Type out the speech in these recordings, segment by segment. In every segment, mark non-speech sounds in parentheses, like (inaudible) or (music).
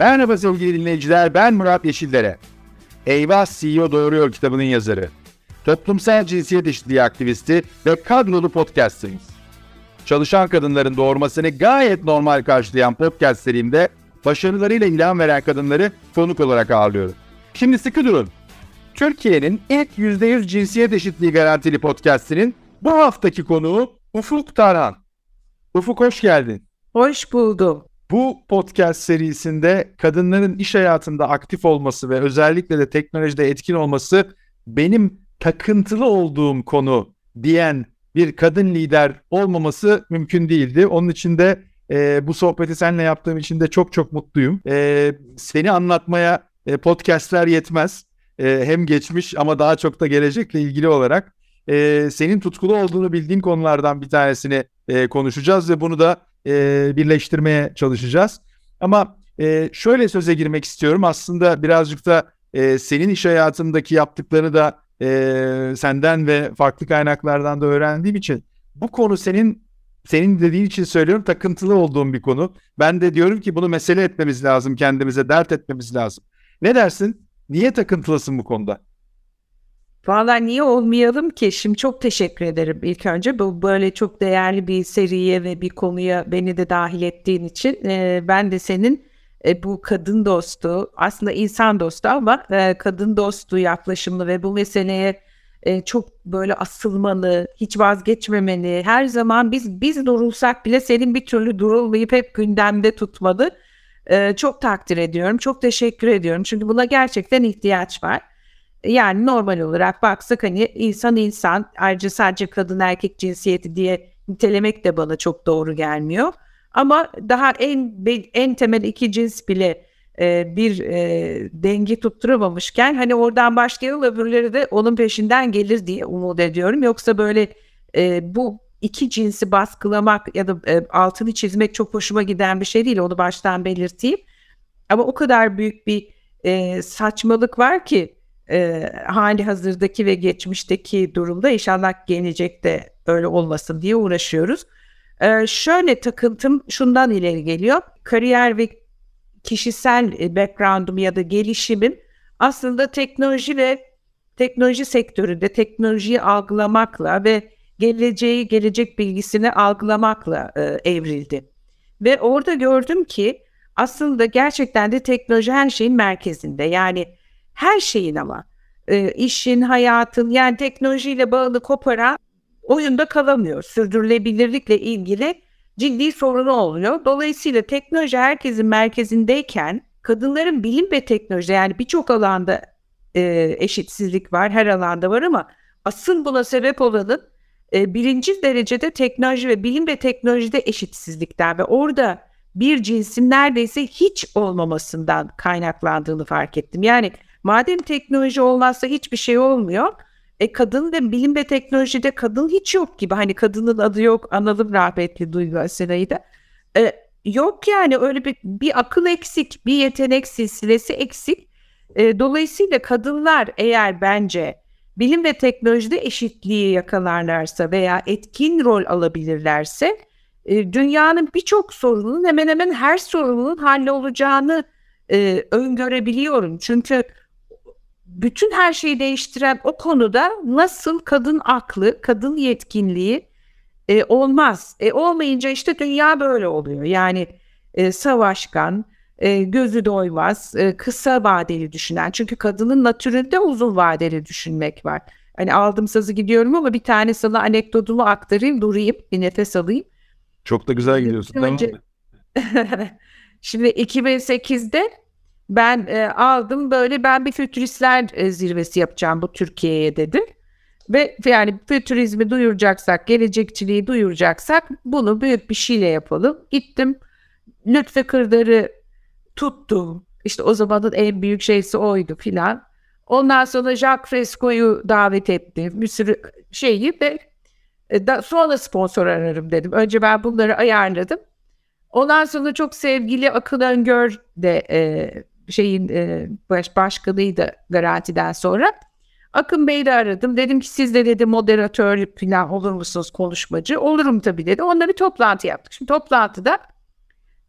Merhaba sevgili dinleyiciler, ben Murat Yeşillere. Eyvah CEO Doğuruyor kitabının yazarı. Toplumsal cinsiyet eşitliği aktivisti ve kadrolu podcast'ıyız. Çalışan kadınların doğurmasını gayet normal karşılayan podcast serimde başarılarıyla ilham veren kadınları konuk olarak ağırlıyorum. Şimdi sıkı durun. Türkiye'nin ilk %100 cinsiyet eşitliği garantili podcast'inin bu haftaki konuğu Ufuk Tarhan. Ufuk hoş geldin. Hoş buldum. Bu podcast serisinde kadınların iş hayatında aktif olması ve özellikle de teknolojide etkin olması benim takıntılı olduğum konu diyen bir kadın lider olmaması mümkün değildi. Onun için de e, bu sohbeti seninle yaptığım için de çok çok mutluyum. E, seni anlatmaya e, podcastler yetmez. E, hem geçmiş ama daha çok da gelecekle ilgili olarak e, senin tutkulu olduğunu bildiğim konulardan bir tanesini e, konuşacağız ve bunu da e, birleştirmeye çalışacağız. Ama e, şöyle söze girmek istiyorum. Aslında birazcık da e, senin iş hayatındaki yaptıklarını da e, senden ve farklı kaynaklardan da öğrendiğim için bu konu senin senin dediğin için söylüyorum takıntılı olduğum bir konu. Ben de diyorum ki bunu mesele etmemiz lazım kendimize, dert etmemiz lazım. Ne dersin? Niye takıntılısın bu konuda? Valla niye olmayalım ki? Şimdi çok teşekkür ederim ilk önce. Bu böyle çok değerli bir seriye ve bir konuya beni de dahil ettiğin için. Ee, ben de senin e, bu kadın dostu, aslında insan dostu ama e, kadın dostu yaklaşımlı ve bu meseleye e, çok böyle asılmalı, hiç vazgeçmemeli, her zaman biz biz durulsak bile senin bir türlü durulmayıp hep gündemde tutmalı. E, çok takdir ediyorum, çok teşekkür ediyorum. Çünkü buna gerçekten ihtiyaç var. Yani normal olarak baksak hani insan insan ayrıca sadece kadın erkek cinsiyeti diye nitelemek de bana çok doğru gelmiyor. Ama daha en en temel iki cins bile e, bir e, denge tutturamamışken hani oradan başlayalım öbürleri de onun peşinden gelir diye umut ediyorum. Yoksa böyle e, bu iki cinsi baskılamak ya da e, altını çizmek çok hoşuma giden bir şey değil onu baştan belirteyim. Ama o kadar büyük bir e, saçmalık var ki e, hali hazırdaki ve geçmişteki durumda inşallah gelecekte öyle olmasın diye uğraşıyoruz. E, şöyle takıntım şundan ileri geliyor. Kariyer ve kişisel e, background'um ya da gelişimim aslında teknoloji ve teknoloji sektöründe teknolojiyi algılamakla ve geleceği, gelecek bilgisini algılamakla e, evrildi. Ve orada gördüm ki aslında gerçekten de teknoloji her şeyin merkezinde. Yani her şeyin ama e, işin, hayatın yani teknolojiyle bağını koparan oyunda kalamıyor. Sürdürülebilirlikle ilgili ciddi sorunu oluyor. Dolayısıyla teknoloji herkesin merkezindeyken kadınların bilim ve teknoloji yani birçok alanda e, eşitsizlik var, her alanda var ama asıl buna sebep olanın e, birinci derecede teknoloji ve bilim ve teknolojide eşitsizlikten ve orada bir cinsin neredeyse hiç olmamasından kaynaklandığını fark ettim. Yani Madem teknoloji olmazsa hiçbir şey olmuyor. E kadın da bilim ve teknolojide kadın hiç yok gibi. Hani kadının adı yok. Analım rahmetli Duygu Asena'yı da. E, yok yani öyle bir, bir akıl eksik, bir yetenek silsilesi eksik. E, dolayısıyla kadınlar eğer bence bilim ve teknolojide eşitliği yakalarlarsa veya etkin rol alabilirlerse e, dünyanın birçok sorunun hemen hemen her sorunun hallolacağını e, öngörebiliyorum. Çünkü bütün her şeyi değiştiren o konuda nasıl kadın aklı, kadın yetkinliği e, olmaz. E, olmayınca işte dünya böyle oluyor. Yani e, savaşkan, e, gözü doymaz, e, kısa vadeli düşünen. Çünkü kadının natüründe uzun vadeli düşünmek var. Hani aldım sazı gidiyorum ama bir tane sana anekdotumu aktarayım, durayım, bir nefes alayım. Çok da güzel gidiyorsun. Önce... (laughs) Şimdi 2008'de ben e, aldım böyle ben bir fütüristler e, zirvesi yapacağım bu Türkiye'ye dedim. Ve yani fütürizmi duyuracaksak, gelecekçiliği duyuracaksak bunu büyük bir şeyle yapalım. Gittim Lütfü Kırdar'ı tuttum. İşte o zamanın en büyük şeysi oydu filan. Ondan sonra Jacques Fresco'yu davet ettim. Bir sürü şeyi ve e, da, sonra sponsor ararım dedim. Önce ben bunları ayarladım. Ondan sonra çok sevgili Akıl Öngör de e, şeyin e, baş, başkanıydı garantiden sonra. Akın Bey'i de aradım. Dedim ki siz de dedi moderatör falan olur musunuz konuşmacı? Olurum tabii dedi. Onunla bir toplantı yaptık. Şimdi toplantıda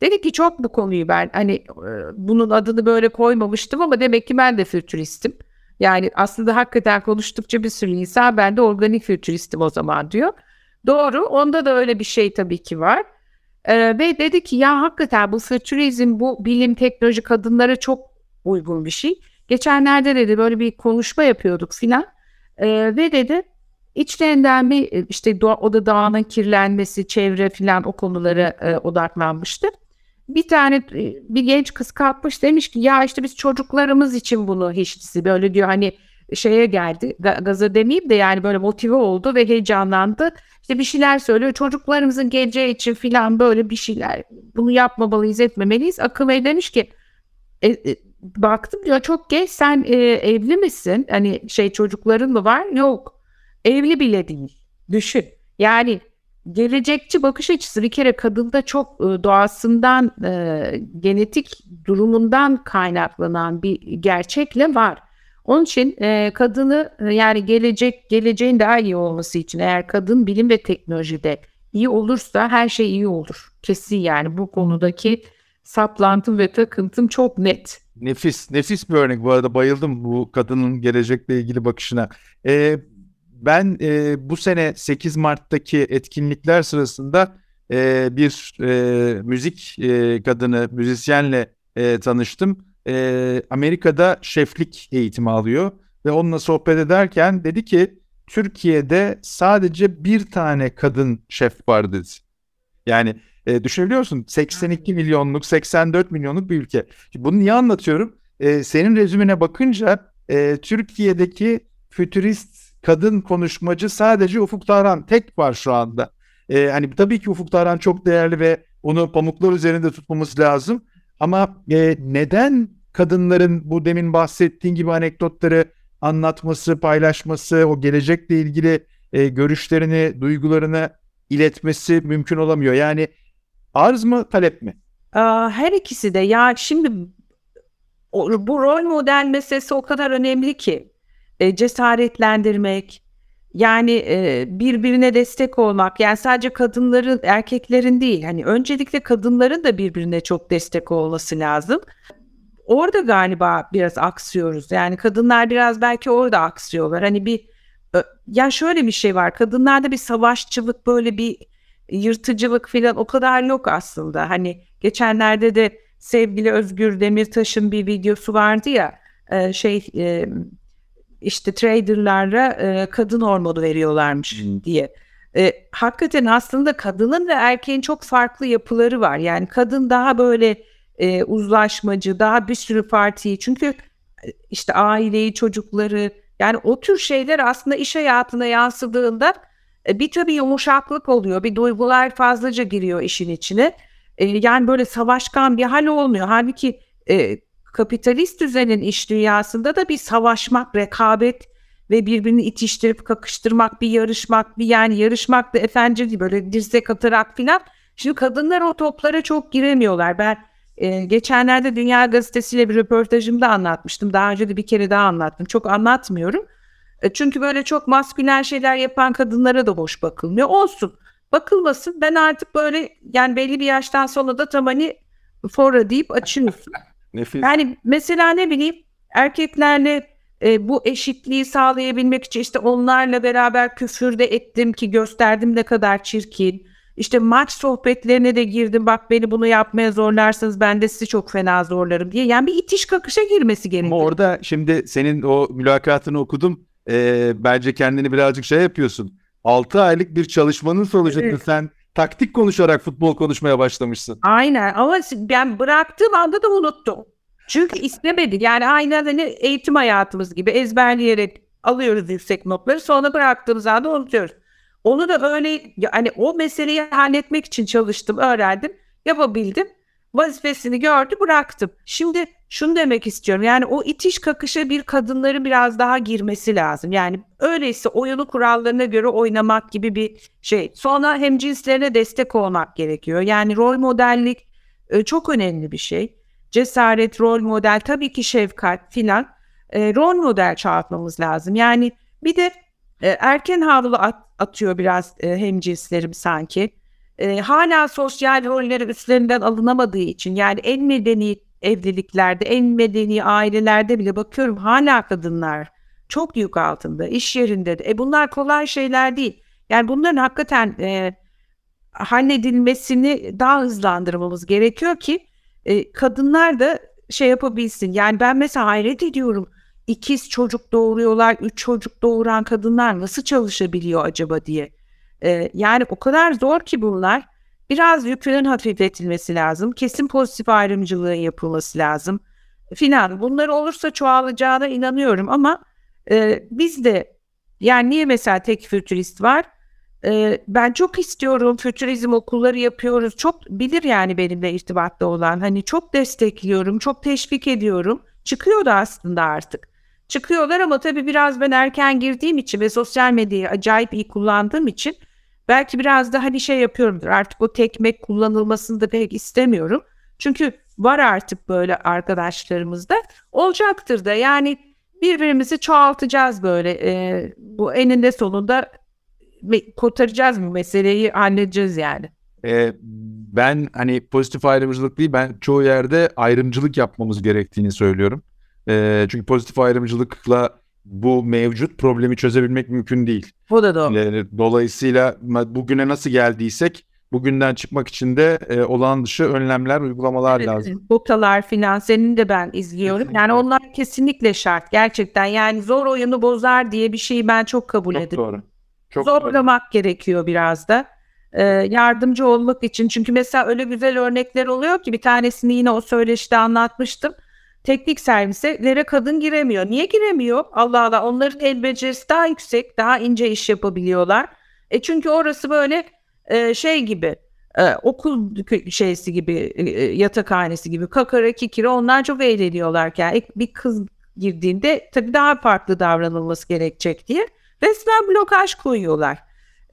Dedi ki çok bu konuyu ben hani e, bunun adını böyle koymamıştım ama demek ki ben de fütüristim. Yani aslında hakikaten konuştukça bir sürü insan ben de organik fütüristim o zaman diyor. Doğru onda da öyle bir şey tabii ki var. Ee, ve dedi ki ya hakikaten bu fütürizm bu bilim teknoloji kadınlara çok uygun bir şey. Geçenlerde dedi böyle bir konuşma yapıyorduk filan. Ee, ve dedi içlerinden bir işte doğa, o da dağının kirlenmesi, çevre filan o konulara e, odaklanmıştı bir tane e, bir genç kız kalkmış demiş ki ya işte biz çocuklarımız için bunu hiçlisi böyle diyor hani şeye geldi gaza demeyeyim de yani böyle motive oldu ve heyecanlandı. İşte bir şeyler söylüyor çocuklarımızın geleceği için filan böyle bir şeyler bunu yapmamalıyız etmemeliyiz. Akıl demiş ki e, e, baktım diyor çok genç sen e, evli misin? Hani şey çocukların mı var? Yok evli bile değil düşün. Yani gelecekçi bakış açısı bir kere kadında çok e, doğasından e, genetik durumundan kaynaklanan bir gerçekle var. Onun için e, kadını e, yani gelecek geleceğin daha iyi olması için eğer kadın bilim ve teknolojide iyi olursa her şey iyi olur. Kesin yani bu konudaki saplantım ve takıntım çok net. Nefis, nefis bir örnek. Bu arada bayıldım bu kadının gelecekle ilgili bakışına. Ee, ben e, bu sene 8 Mart'taki etkinlikler sırasında e, bir e, müzik e, kadını, müzisyenle e, tanıştım. E, Amerika'da şeflik eğitimi alıyor ve onunla sohbet ederken dedi ki Türkiye'de sadece bir tane kadın şef var dedi. Yani e, düşünebiliyor musun? 82 milyonluk, 84 milyonluk bir ülke. Bunu niye anlatıyorum? E, senin rezümüne bakınca e, Türkiye'deki fütürist kadın konuşmacı sadece Ufuk Tarhan tek var şu anda. Ee, hani tabii ki Ufuk Tarhan çok değerli ve onu pamuklar üzerinde tutmamız lazım. Ama e, neden kadınların bu demin bahsettiğin gibi anekdotları anlatması, paylaşması, o gelecekle ilgili e, görüşlerini, duygularını iletmesi mümkün olamıyor? Yani arz mı, talep mi? Her ikisi de. Ya şimdi bu rol model meselesi o kadar önemli ki e, cesaretlendirmek, yani e, birbirine destek olmak. Yani sadece kadınların, erkeklerin değil. Hani öncelikle kadınların da birbirine çok destek olması lazım. Orada galiba biraz aksıyoruz. Yani kadınlar biraz belki orada aksıyorlar. Hani bir ya şöyle bir şey var. Kadınlarda bir savaşçılık böyle bir yırtıcılık falan o kadar yok aslında. Hani geçenlerde de sevgili Özgür Demirtaş'ın bir videosu vardı ya şey işte traderlara e, kadın hormonu veriyorlarmış hmm. diye. E, hakikaten aslında kadının ve erkeğin çok farklı yapıları var. Yani kadın daha böyle e, uzlaşmacı, daha bir sürü partiyi çünkü e, işte aileyi, çocukları yani o tür şeyler aslında iş hayatına yansıdığında e, bir tabii yumuşaklık oluyor. Bir duygular fazlaca giriyor işin içine. E, yani böyle savaşkan bir hal olmuyor. Halbuki e, kapitalist düzenin iş dünyasında da bir savaşmak, rekabet ve birbirini itiştirip kakıştırmak, bir yarışmak, bir yani yarışmak da efendim böyle dirsek atarak filan. Şimdi kadınlar o toplara çok giremiyorlar. Ben e, geçenlerde Dünya Gazetesi'yle bir röportajımda anlatmıştım. Daha önce de bir kere daha anlattım. Çok anlatmıyorum. E, çünkü böyle çok maskülen şeyler yapan kadınlara da boş bakılmıyor. Olsun. Bakılmasın. Ben artık böyle yani belli bir yaştan sonra da tam hani fora deyip açıyorsun. Nefis. Yani mesela ne bileyim erkeklerle e, bu eşitliği sağlayabilmek için işte onlarla beraber küfür de ettim ki gösterdim ne kadar çirkin. İşte maç sohbetlerine de girdim bak beni bunu yapmaya zorlarsanız ben de sizi çok fena zorlarım diye. Yani bir itiş kakışa girmesi gerekiyor. Ama orada şimdi senin o mülakatını okudum. Ee, bence kendini birazcık şey yapıyorsun. 6 aylık bir çalışmanın sonucunda evet. sen taktik konuşarak futbol konuşmaya başlamışsın. Aynen ama ben bıraktığım anda da unuttum. Çünkü istemedik. Yani aynen hani eğitim hayatımız gibi ezberleyerek alıyoruz yüksek notları sonra bıraktığımız anda unutuyoruz. Onu da öyle hani o meseleyi halletmek için çalıştım, öğrendim, yapabildim. Vazifesini gördü, bıraktım. Şimdi şunu demek istiyorum. Yani o itiş kakışa bir kadınların biraz daha girmesi lazım. Yani öyleyse oyunu kurallarına göre oynamak gibi bir şey. Sonra hem cinslerine destek olmak gerekiyor. Yani rol modellik e, çok önemli bir şey. Cesaret, rol model, tabii ki şefkat filan. E, rol model çağırtmamız lazım. Yani bir de e, erken havlu at, atıyor biraz e, hem cinslerim sanki. e, hala sosyal rolleri üstlerinden alınamadığı için yani en medeni evliliklerde, en medeni ailelerde bile bakıyorum hala kadınlar çok yük altında, iş yerinde de. E bunlar kolay şeyler değil. Yani bunların hakikaten e, halledilmesini daha hızlandırmamız gerekiyor ki e, kadınlar da şey yapabilsin. Yani ben mesela hayret ediyorum. İkiz çocuk doğuruyorlar, üç çocuk doğuran kadınlar nasıl çalışabiliyor acaba diye. E, yani o kadar zor ki bunlar. Biraz yükünün hafifletilmesi lazım. Kesin pozitif ayrımcılığın yapılması lazım. Filan. Bunlar olursa çoğalacağına inanıyorum ama e, biz de yani niye mesela tek fütürist var? E, ben çok istiyorum fütürizm okulları yapıyoruz. Çok bilir yani benimle irtibatta olan. Hani çok destekliyorum, çok teşvik ediyorum. Çıkıyor da aslında artık. Çıkıyorlar ama tabii biraz ben erken girdiğim için ve sosyal medyayı acayip iyi kullandığım için belki biraz da hani şey yapıyorumdur. Artık o tekmek kullanılmasını da pek istemiyorum. Çünkü var artık böyle arkadaşlarımızda. Olacaktır da yani birbirimizi çoğaltacağız böyle. E, bu eninde sonunda kurtaracağız mı meseleyi halledeceğiz yani. E, ben hani pozitif ayrımcılık değil ben çoğu yerde ayrımcılık yapmamız gerektiğini söylüyorum. E, çünkü pozitif ayrımcılıkla bu mevcut problemi çözebilmek mümkün değil. Bu da doğru. E, dolayısıyla bugüne nasıl geldiysek bugünden çıkmak için de e, olan dışı önlemler, uygulamalar evet, lazım. Botalar filan senin de ben izliyorum. Kesinlikle. Yani onlar kesinlikle şart gerçekten. Yani zor oyunu bozar diye bir şeyi ben çok kabul çok ediyorum. Doğru. Çok Zorlamak doğru. gerekiyor biraz da. Ee, yardımcı olmak için. Çünkü mesela öyle güzel örnekler oluyor ki bir tanesini yine o söyleşide anlatmıştım. Teknik servislere kadın giremiyor. Niye giremiyor? Allah Allah onların el becerisi daha yüksek, daha ince iş yapabiliyorlar. E çünkü orası böyle e, şey gibi e, okul şeysi gibi e, yatakhanesi gibi kakara kikiri onlar çok eğleniyorlarken bir kız girdiğinde tabii daha farklı davranılması gerekecek diye resmen blokaj koyuyorlar.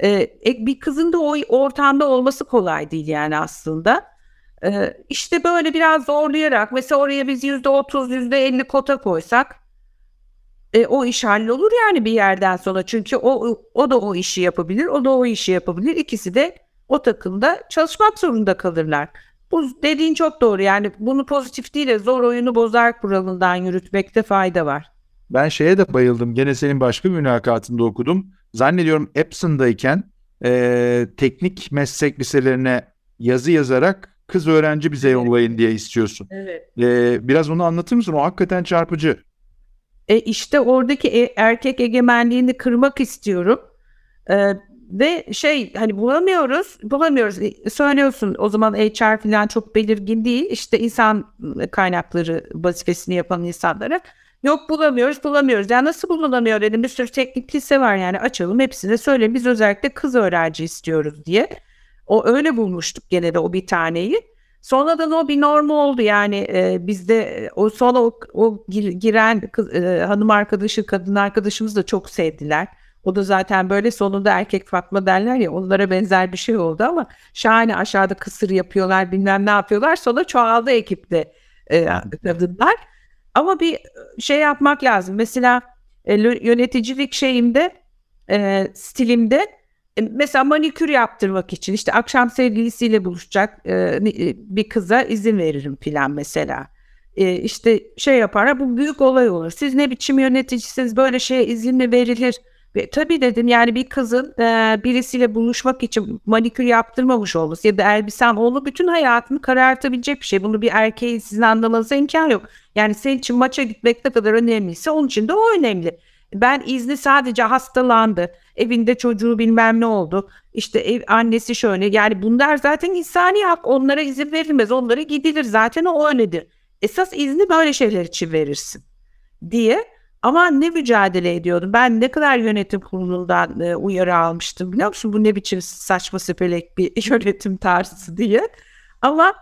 E, bir kızın da o ortamda olması kolay değil yani aslında. E, işte böyle biraz zorlayarak mesela oraya biz yüzde otuz yüzde elli kota koysak e, o iş hallolur yani bir yerden sonra. Çünkü o, o da o işi yapabilir, o da o işi yapabilir. İkisi de o takımda çalışmak zorunda kalırlar. Bu dediğin çok doğru. Yani bunu pozitif değil de zor oyunu bozar kuralından yürütmekte fayda var. Ben şeye de bayıldım. Gene senin başka bir mülakatında okudum. Zannediyorum Epson'dayken e, teknik meslek liselerine yazı yazarak kız öğrenci bize yollayın diye istiyorsun. Evet. E, biraz onu anlatır mısın? O hakikaten çarpıcı. E işte oradaki e, erkek egemenliğini kırmak istiyorum. E, ve şey hani bulamıyoruz, bulamıyoruz. E, söylüyorsun o zaman HR falan çok belirgin değil. İşte insan kaynakları vazifesini yapan insanlara. Yok bulamıyoruz, bulamıyoruz. Yani nasıl bulunamıyor dedim. Bir sürü teknik lise var yani açalım hepsine söyle. Biz özellikle kız öğrenci istiyoruz diye. O öyle bulmuştuk gene de o bir taneyi. Sonradan o bir norm oldu yani e, bizde o sonra o, o giren kız, e, hanım arkadaşı kadın arkadaşımız da çok sevdiler. O da zaten böyle sonunda erkek Fatma derler ya onlara benzer bir şey oldu ama şahane aşağıda kısır yapıyorlar bilmem ne yapıyorlar. Sonra çoğaldı ekipte e, kadınlar. Ama bir şey yapmak lazım. Mesela e, yöneticilik şeyimde e, stilimde e, mesela manikür yaptırmak için işte akşam sevgilisiyle buluşacak e, e bir kıza izin veririm filan mesela. E, işte şey yapar bu büyük olay olur. Siz ne biçim yöneticisiniz böyle şeye izin mi verilir? Ve tabii dedim yani bir kızın e, birisiyle buluşmak için manikür yaptırmamış olması ya da elbisen onu bütün hayatını karartabilecek bir şey. Bunu bir erkeğin sizin anlamanıza imkan yok. Yani senin için maça gitmek ne kadar önemliyse onun için de o önemli. Ben izni sadece hastalandı. Evinde çocuğu bilmem ne oldu. İşte ev annesi şöyle. Yani bunlar zaten insani hak. Onlara izin verilmez. Onlara gidilir. Zaten o öyledir. Esas izni böyle şeyler için verirsin diye ama ne mücadele ediyordum. Ben ne kadar yönetim kurulundan e, uyarı almıştım biliyor musun? Bu ne biçim saçma sepelek bir (laughs) yönetim tarzı diye. Ama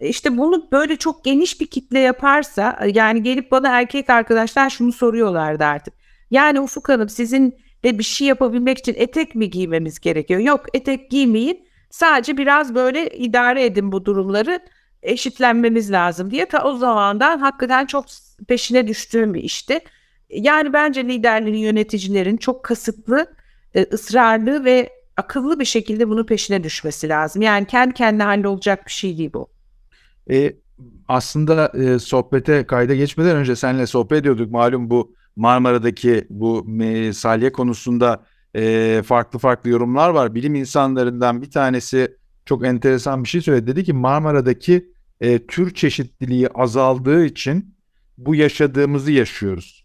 işte bunu böyle çok geniş bir kitle yaparsa yani gelip bana erkek arkadaşlar şunu soruyorlardı artık. Yani Ufuk Hanım sizin de bir şey yapabilmek için etek mi giymemiz gerekiyor? Yok etek giymeyin. Sadece biraz böyle idare edin bu durumları eşitlenmemiz lazım diye ta o zamandan hakikaten çok peşine düştüğüm bir işti. Yani bence liderlerin, yöneticilerin çok kasıtlı, e, ısrarlı ve akıllı bir şekilde bunun peşine düşmesi lazım. Yani kendi kendine hallolacak bir şey değil bu. E, aslında e, sohbete kayda geçmeden önce seninle sohbet ediyorduk. Malum bu Marmara'daki bu e, salya konusunda e, farklı farklı yorumlar var. Bilim insanlarından bir tanesi çok enteresan bir şey söyledi. Dedi ki Marmara'daki e, tür çeşitliliği azaldığı için bu yaşadığımızı yaşıyoruz.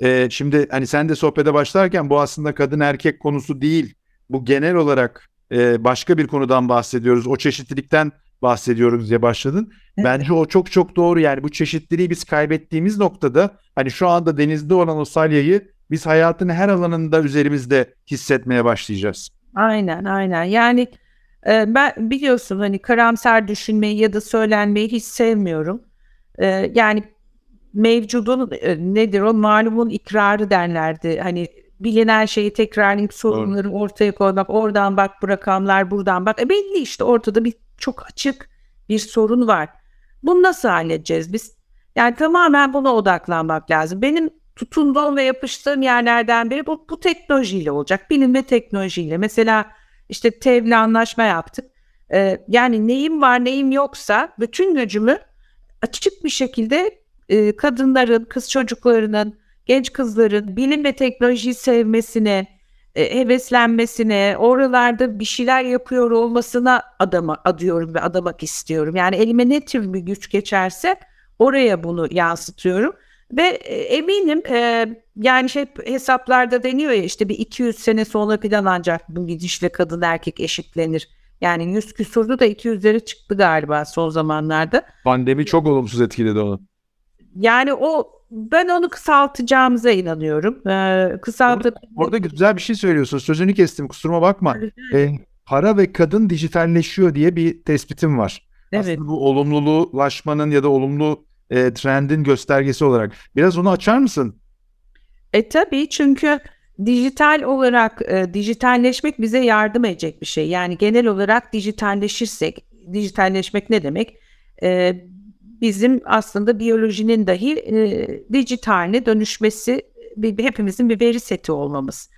E, şimdi hani sen de sohbete başlarken bu aslında kadın erkek konusu değil. Bu genel olarak e, başka bir konudan bahsediyoruz. O çeşitlilikten bahsediyoruz diye başladın. Evet. Bence o çok çok doğru yani bu çeşitliliği biz kaybettiğimiz noktada hani şu anda denizde olan o salyayı biz hayatın her alanında üzerimizde hissetmeye başlayacağız. Aynen aynen yani e, ben biliyorsun hani karamsar düşünmeyi ya da söylenmeyi hiç sevmiyorum. E, yani mevcudun e, nedir o malumun ikrarı derlerdi. Hani bilinen şeyi tekrarlayıp sorunları Doğru. ortaya koymak oradan bak bu rakamlar buradan bak. E belli işte ortada bir çok açık bir sorun var. Bunu nasıl halledeceğiz biz? Yani tamamen buna odaklanmak lazım. Benim tutunduğum ve yapıştığım yerlerden biri bu, bu teknolojiyle olacak. Bilim ve teknolojiyle. Mesela işte TEV'le anlaşma yaptık. Ee, yani neyim var neyim yoksa bütün gücümü açık bir şekilde e, kadınların, kız çocuklarının, genç kızların bilim ve teknolojiyi sevmesine, e, heveslenmesine, oralarda bir şeyler yapıyor olmasına adama adıyorum ve adamak istiyorum. Yani elime ne tür bir güç geçerse oraya bunu yansıtıyorum. Ve e, eminim e, yani şey hesaplarda deniyor ya işte bir 200 sene sonra falan ancak bu gidişle kadın erkek eşitlenir. Yani 100 küsurdu da 200'lere çıktı galiba son zamanlarda. Pandemi çok olumsuz etkiledi onu. Yani o ben onu kısaltacağımıza inanıyorum. Ee, kısaltıp... Orada, orada güzel bir şey söylüyorsun. Sözünü kestim kusuruma bakma. Ee, para ve kadın dijitalleşiyor diye bir tespitim var. Evet. Aslında bu olumluluğlaşmanın ya da olumlu e, trendin göstergesi olarak. Biraz onu açar mısın? E tabii çünkü dijital olarak e, dijitalleşmek bize yardım edecek bir şey. Yani genel olarak dijitalleşirsek, dijitalleşmek ne demek? E, bizim aslında biyolojinin dahi e, dijitaline dönüşmesi bir, hepimizin bir veri seti olmamız.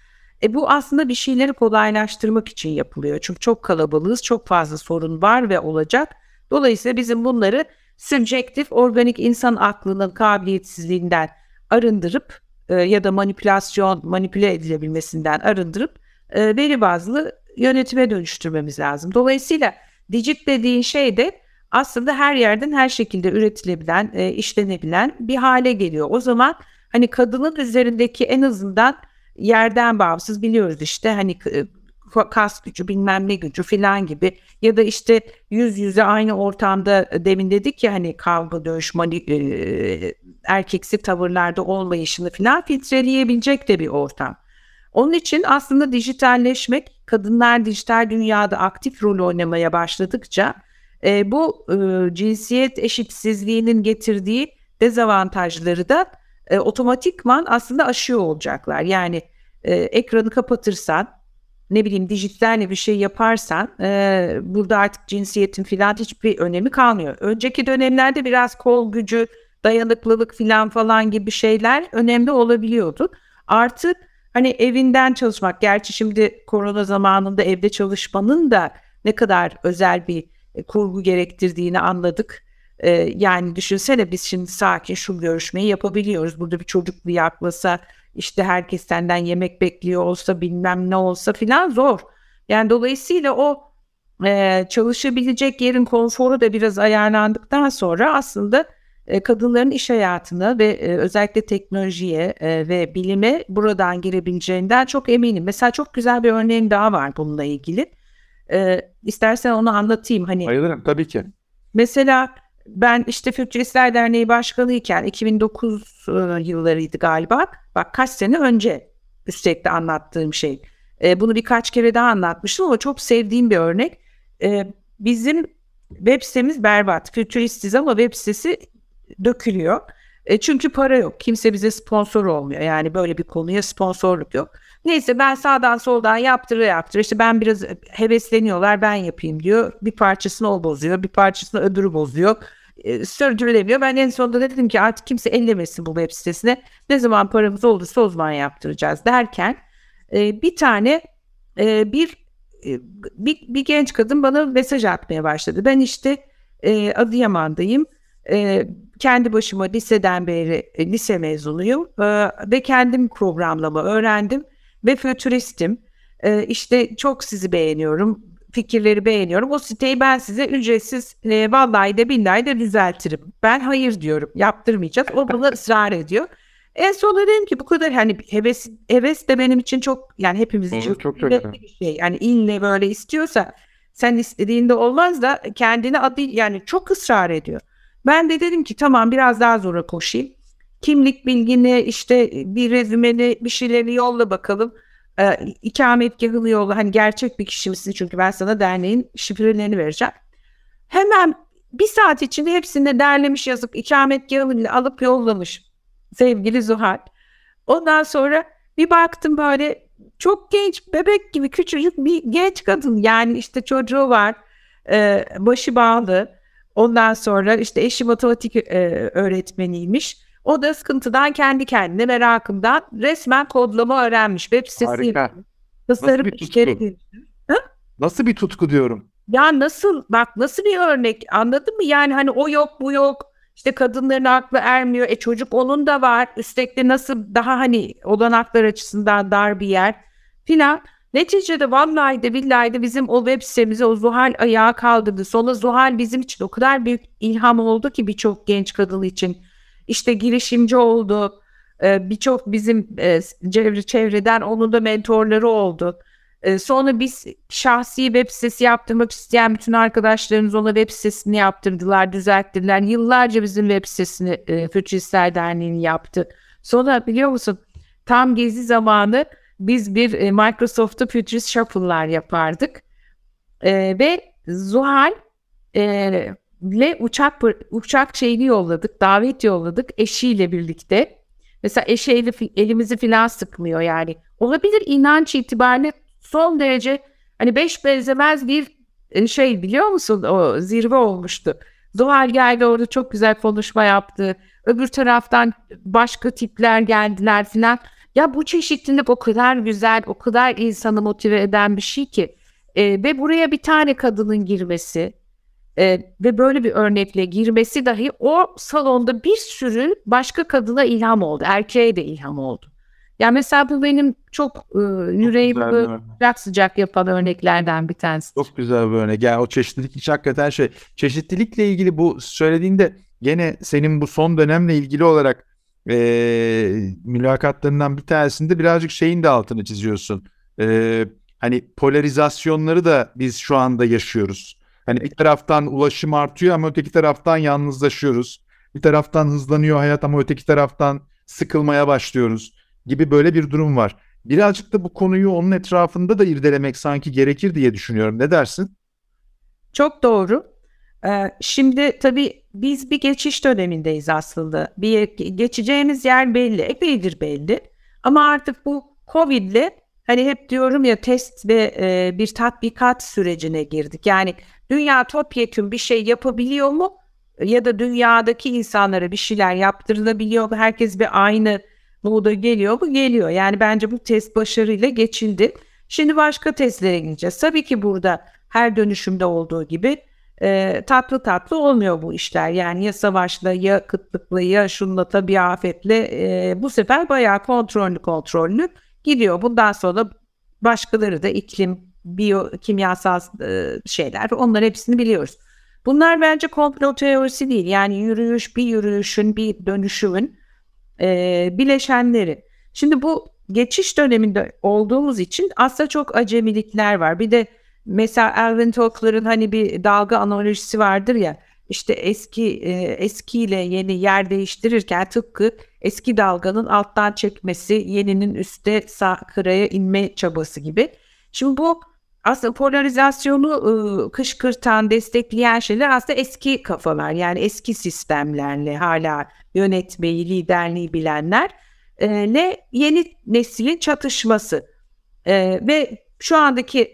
E bu aslında bir şeyleri kolaylaştırmak için yapılıyor. Çünkü çok kalabalığız, çok fazla sorun var ve olacak. Dolayısıyla bizim bunları subjektif, organik insan aklının kabiliyetsizliğinden arındırıp e, ya da manipülasyon, manipüle edilebilmesinden arındırıp e, veri bazlı yönetime dönüştürmemiz lazım. Dolayısıyla digit dediğin şey de aslında her yerden her şekilde üretilebilen, e, işlenebilen bir hale geliyor. O zaman hani kadının üzerindeki en azından yerden bağımsız biliyoruz işte hani e, kas gücü bilmem ne gücü filan gibi ya da işte yüz yüze aynı ortamda e, demin dedik ya hani kavga dövüş mani, e, erkeksi tavırlarda olmayışını filan filtreleyebilecek de bir ortam. Onun için aslında dijitalleşmek kadınlar dijital dünyada aktif rol oynamaya başladıkça e, bu e, cinsiyet eşitsizliğinin getirdiği dezavantajları da e, otomatikman aslında aşıyor olacaklar. Yani e, ekranı kapatırsan ne bileyim dijitalle bir şey yaparsan e, burada artık cinsiyetin filan hiçbir önemi kalmıyor. Önceki dönemlerde biraz kol gücü, dayanıklılık filan falan gibi şeyler önemli olabiliyordu. Artık hani evinden çalışmak, gerçi şimdi korona zamanında evde çalışmanın da ne kadar özel bir e, kurgu gerektirdiğini anladık. E, yani düşünsene biz şimdi sakin şu görüşmeyi yapabiliyoruz. Burada bir çocuk yaklasa işte herkes senden yemek bekliyor olsa bilmem ne olsa filan zor. Yani dolayısıyla o e, çalışabilecek yerin konforu da biraz ayarlandıktan sonra aslında e, kadınların iş hayatına ve e, özellikle teknolojiye e, ve bilime buradan girebileceğinden çok eminim. Mesela çok güzel bir örneğim daha var bununla ilgili. E, istersen onu anlatayım. Hani Bayılırım tabii ki. Mesela ben işte Fütüristler Derneği Başkanıyken 2009 e, yıllarıydı galiba. Bak kaç sene önce üstelik de anlattığım şey. E, bunu birkaç kere daha anlatmıştım ama çok sevdiğim bir örnek. E, bizim web sitemiz berbat. Fütüristiz ama web sitesi dökülüyor. E, çünkü para yok. Kimse bize sponsor olmuyor. Yani böyle bir konuya sponsorluk yok. Neyse ben sağdan soldan yaptırı yaptırı işte ben biraz hevesleniyorlar ben yapayım diyor. Bir parçasını o bozuyor bir parçasını öbürü bozuyor. E, sürdürülemiyor. Ben en sonunda dedim ki artık kimse ellemesin bu web sitesine. Ne zaman paramız olursa o zaman yaptıracağız derken e, bir tane e, bir e, bir, bir genç kadın bana mesaj atmaya başladı. Ben işte e, Adıyaman'dayım. E, kendi başıma liseden beri e, lise mezunuyum e, ve kendim programlama öğrendim ve fütüristim. E, işte çok sizi beğeniyorum, fikirleri beğeniyorum. O siteyi ben size ücretsiz e, vallahi de billahi de düzeltirim. Ben hayır diyorum, yaptırmayacağız. O bana ısrar ediyor. En sonunda dedim ki bu kadar hani heves heves de benim için çok yani hepimiz için çok, çok bir şey. Yani ille böyle istiyorsa sen istediğinde olmaz da kendini adı yani çok ısrar ediyor. Ben de dedim ki tamam biraz daha zora koşayım. Kimlik bilgini işte bir rezümeni bir şeyleri yolla bakalım. Ee, ikametgahını yolla. Hani gerçek bir kişi misin? Çünkü ben sana derneğin şifrelerini vereceğim. Hemen bir saat içinde hepsini derlemiş yazıp ikametgahını alıp yollamış sevgili Zuhal. Ondan sonra bir baktım böyle çok genç bebek gibi küçücük bir genç kadın yani işte çocuğu var e, başı bağlı ondan sonra işte eşi matematik e, öğretmeniymiş o da sıkıntıdan kendi kendine merakından resmen kodlama öğrenmiş web sitesi Harika. tasarım Nasıl bir tutku? Nasıl bir tutku diyorum. ya nasıl bak nasıl bir örnek anladın mı yani hani o yok bu yok işte kadınların aklı ermiyor. E çocuk onun da var. Üstelik de nasıl daha hani olanaklar açısından dar bir yer filan. Neticede vallahi de billahi de bizim o web sitemize o Zuhal ayağa kaldırdı. Sonra Zuhal bizim için o kadar büyük ilham oldu ki birçok genç kadın için. İşte girişimci oldu. Ee, birçok bizim e, çevre, çevreden onun da mentorları oldu. E, sonra biz şahsi web sitesi yaptırmak isteyen bütün arkadaşlarımız ona web sitesini yaptırdılar, düzelttiler. Yıllarca bizim web sitesini e, Fütüristler Derneği'ni yaptı. Sonra biliyor musun tam gezi zamanı biz bir e, Microsoft'ta Futurist Shuffle'lar yapardık. E, ve Zuhal e, ile uçak uçak şeyini yolladık, davet yolladık eşiyle birlikte. Mesela eşi eli, elimizi filan sıkmıyor yani. Olabilir inanç itibariyle son derece hani beş benzemez bir e, şey biliyor musun o zirve olmuştu. Zuhal geldi orada çok güzel konuşma yaptı. Öbür taraftan başka tipler geldiler filan. Ya bu çeşitlilik o kadar güzel, o kadar insanı motive eden bir şey ki. E, ve buraya bir tane kadının girmesi e, ve böyle bir örnekle girmesi dahi o salonda bir sürü başka kadına ilham oldu. Erkeğe de ilham oldu. Yani mesela bu benim çok e, yüreğimi sıcak sıcak yapan örneklerden bir tanesi. Çok güzel bir örnek. Yani o çeşitlilik hiç hakikaten şey. Çeşitlilikle ilgili bu söylediğinde gene senin bu son dönemle ilgili olarak e, mülakatlarından bir tanesinde birazcık şeyin de altını çiziyorsun. E, hani polarizasyonları da biz şu anda yaşıyoruz. Hani bir taraftan ulaşım artıyor ama öteki taraftan yalnızlaşıyoruz. Bir taraftan hızlanıyor hayat ama öteki taraftan sıkılmaya başlıyoruz gibi böyle bir durum var. Birazcık da bu konuyu onun etrafında da irdelemek sanki gerekir diye düşünüyorum. Ne dersin? Çok doğru. Ee, şimdi tabii biz bir geçiş dönemindeyiz aslında. Bir geçeceğimiz yer belli, epeydir belli. Ama artık bu Covid'le hani hep diyorum ya test ve e, bir tatbikat sürecine girdik. Yani dünya topyekun bir şey yapabiliyor mu? Ya da dünyadaki insanlara bir şeyler yaptırılabiliyor mu? Herkes bir aynı moda geliyor mu? Geliyor. Yani bence bu test başarıyla geçildi. Şimdi başka testlere gideceğiz. Tabii ki burada her dönüşümde olduğu gibi e, tatlı tatlı olmuyor bu işler. Yani ya savaşla ya kıtlıkla ya şunla tabii afetle e, bu sefer bayağı kontrollü kontrollü gidiyor. Bundan sonra başkaları da iklim, biyo, kimyasal e, şeyler onlar hepsini biliyoruz. Bunlar bence komplo teorisi değil. Yani yürüyüş bir yürüyüşün bir dönüşümün e, bileşenleri. Şimdi bu geçiş döneminde olduğumuz için aslında çok acemilikler var. Bir de mesela Alvin Toffler'ın hani bir dalga analojisi vardır ya işte eski e, eskiyle yeni yer değiştirirken tıpkı eski dalganın alttan çekmesi yeninin üste sağ kıraya inme çabası gibi. Şimdi bu aslında polarizasyonu ıı, kışkırtan, destekleyen şeyler aslında eski kafalar yani eski sistemlerle hala yönetmeyi, liderliği bilenler e, yeni neslin çatışması e, ve şu andaki